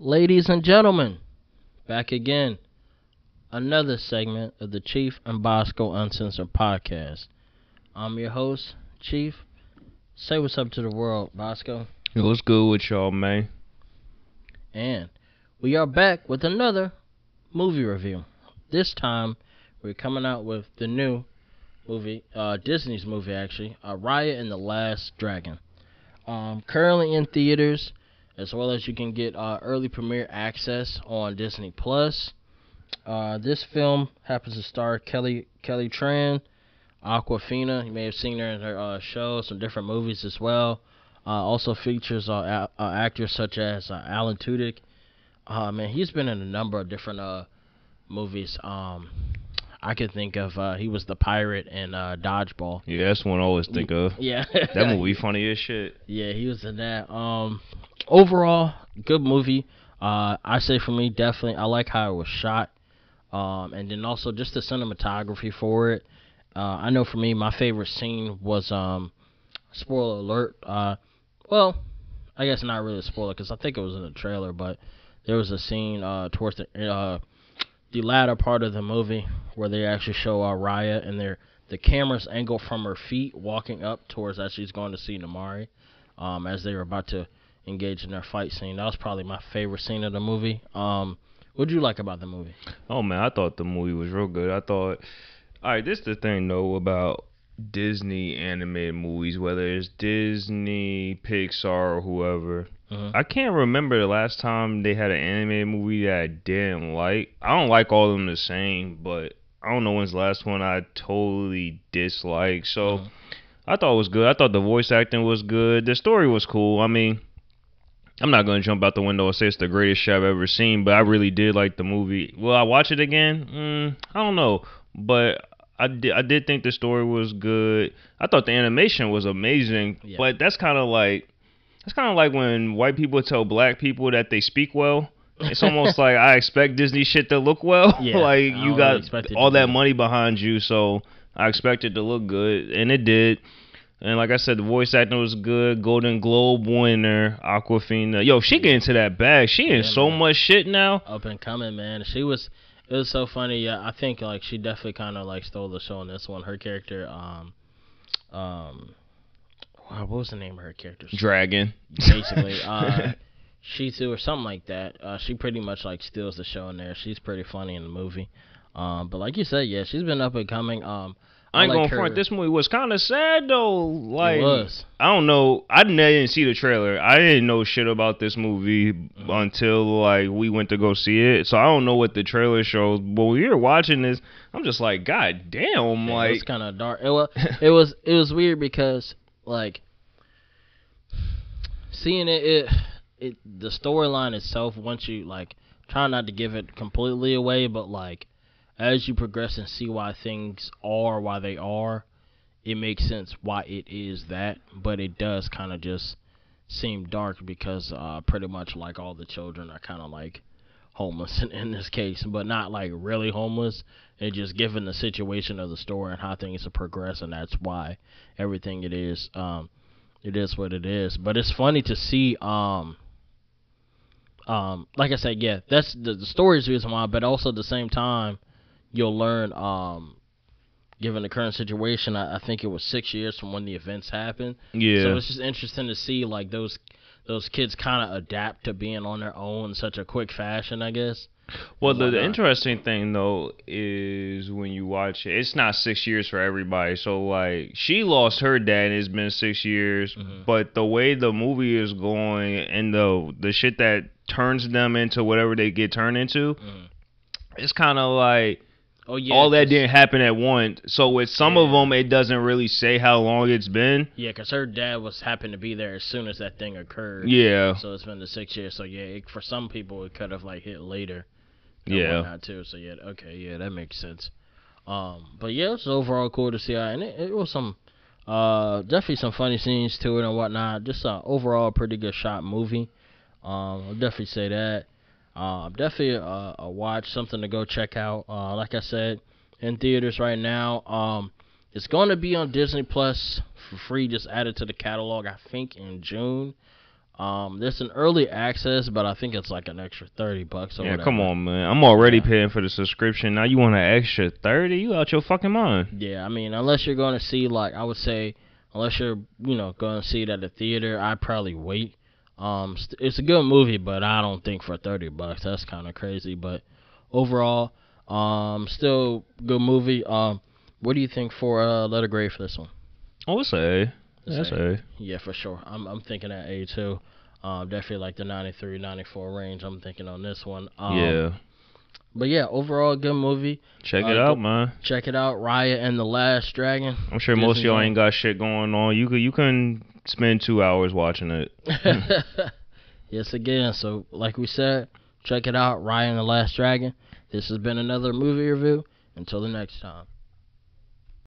Ladies and gentlemen, back again. Another segment of the Chief and Bosco Uncensored podcast. I'm your host, Chief. Say what's up to the world, Bosco. Yo, what's good with y'all, man? And we are back with another movie review. This time, we're coming out with the new movie, uh, Disney's movie actually, uh, Raya and the Last Dragon. Um, currently in theaters, as well as you can get uh, early premiere access on Disney Plus. Uh, this film happens to star Kelly Kelly Tran, Awkwafina. You may have seen her in her uh, show, some different movies as well. Uh, also features uh, a- uh, actors such as uh, Alan Tudyk. Uh, man, he's been in a number of different uh, movies. Um, I could think of uh, he was the pirate in uh, Dodgeball. Yeah, that's one I always think of. Yeah, That movie funny as shit. Yeah, he was in that. Um, overall, good movie. Uh, I say for me, definitely, I like how it was shot. Um, and then also just the cinematography for it. Uh, I know for me, my favorite scene was um, spoiler alert. Uh, well, I guess not really a spoiler because I think it was in the trailer, but there was a scene uh towards the uh the latter part of the movie where they actually show uh, Raya and their the camera's angle from her feet walking up towards as she's going to see Namaari, um, as they were about to engage in their fight scene. That was probably my favorite scene of the movie. Um, what'd you like about the movie? Oh man, I thought the movie was real good. I thought, all right, this is the thing though about Disney animated movies, whether it's Disney, Pixar, or whoever. Mhm. I can't remember the last time they had an animated movie that I didn't like. I don't like all of them the same, but I don't know when's the last one I totally disliked. So Mhm. I thought it was good. I thought the voice acting was good. The story was cool. I mean, I'm not gonna jump out the window and say it's the greatest shit I've ever seen, but I really did like the movie. Will I watch it again? Mm, I don't know, but I did. I did think the story was good. I thought the animation was amazing, Yeah. but that's kind of like that's kind of like when white people tell black people that they speak well. It's almost like I expect Disney shit to look well. Yeah, like you got expect it to all that money behind you, so I expect it to look good, and it did. And like I said, the voice acting was good. Golden Globe winner, Awkwafina. Yo, she get into that bag. She in Yeah, so man. much shit now. Up and coming, man. She was. It was so funny. Yeah, I think like she definitely kind of like stole the show in this one. Her character, um, um, wow, what was the name of her character? Dragon. basically. Uh, Shizu or something like that. Uh, she pretty much like steals the show in there. She's pretty funny in the movie. Um, but like you said, yeah, she's been up and coming. Um, I ain't like gonna her- front. This movie was kind of sad though. Like. I don't know. I didn't, I didn't see the trailer. I didn't know shit about this movie Mm-hmm. until like we went to go see it. So I don't know what the trailer shows. But when we were watching this, I'm just like, God damn! Yeah, it was like, kind of dark. It was. it was. It was weird because like seeing it. It. It. The storyline itself. Once you like, try not to give it completely away, but like, as you progress and see why things are why they are, it makes sense why it is that. But it does kind of just seem dark because uh, pretty much like all the children are kind of like homeless in, in this case, but not like really homeless. It just given the situation of the story and how things are progressing, that's why everything it is, um, it is what it is. But it's funny to see, um, um, like I said, yeah, that's the, the story's reason why. But also at the same time, you'll learn, um, given the current situation, I, I think it was six years from when the events happened. yeah. So it's just interesting to see like those those kids kind of adapt to being on their own in such a quick fashion, I guess. Well, the, the interesting thing though is when you watch it, it's not six years for everybody. So like, she lost her dad, and it's been six years. Mhm. But the way the movie is going and the the shit that turns them into whatever they get turned into, Mhm. it's kind of like Oh yeah, all that didn't happen at once. So with some of them, it doesn't really say how long it's been. Yeah, because her dad was happened to be there as soon as that thing occurred. Yeah, So it's been the six years. So yeah, it, for some people it could have like hit later. yeah. whatnot, too. So yeah, okay, yeah, that makes sense. Um, but yeah, it's overall cool to see how, and it, it was some, uh, definitely some funny scenes to it and whatnot. Just a overall pretty good shot movie. Um, I'll definitely say that. Uh, definitely a, a watch, something to go check out. Uh, like I said, in theaters right now. Um, it's going to be on Disney Plus for free, just added to the catalog. I think in June. Um, there's an early access, but I think it's like an extra thirty bucks. Or Yeah, whatever. come on, man. I'm already Yeah. paying for the subscription. Now you want an extra thirty? You out your fucking mind? Yeah, I mean, unless you're going to see like I would say, unless you're you know going to see it at the theater, I'd probably wait. Um, it's a good movie, but I don't think for thirty bucks that's kind of crazy. But overall, um, still good movie. Um, what do you think for uh letter grade for this one? Oh, it's a. It's A. Yeah, for sure. I'm I'm thinking at A too. Um, definitely like the 93, 94 range. I'm thinking on this one. Um, yeah. But yeah, overall good movie. Check uh, it out, man. Check it out. Raya and the Last Dragon. I'm sure most of y'all ain't got shit going on. You could you can spend two hours watching it. yes, again. So, like we said, check it out. Ryan the Last Dragon. This has been another movie review. Until the next time.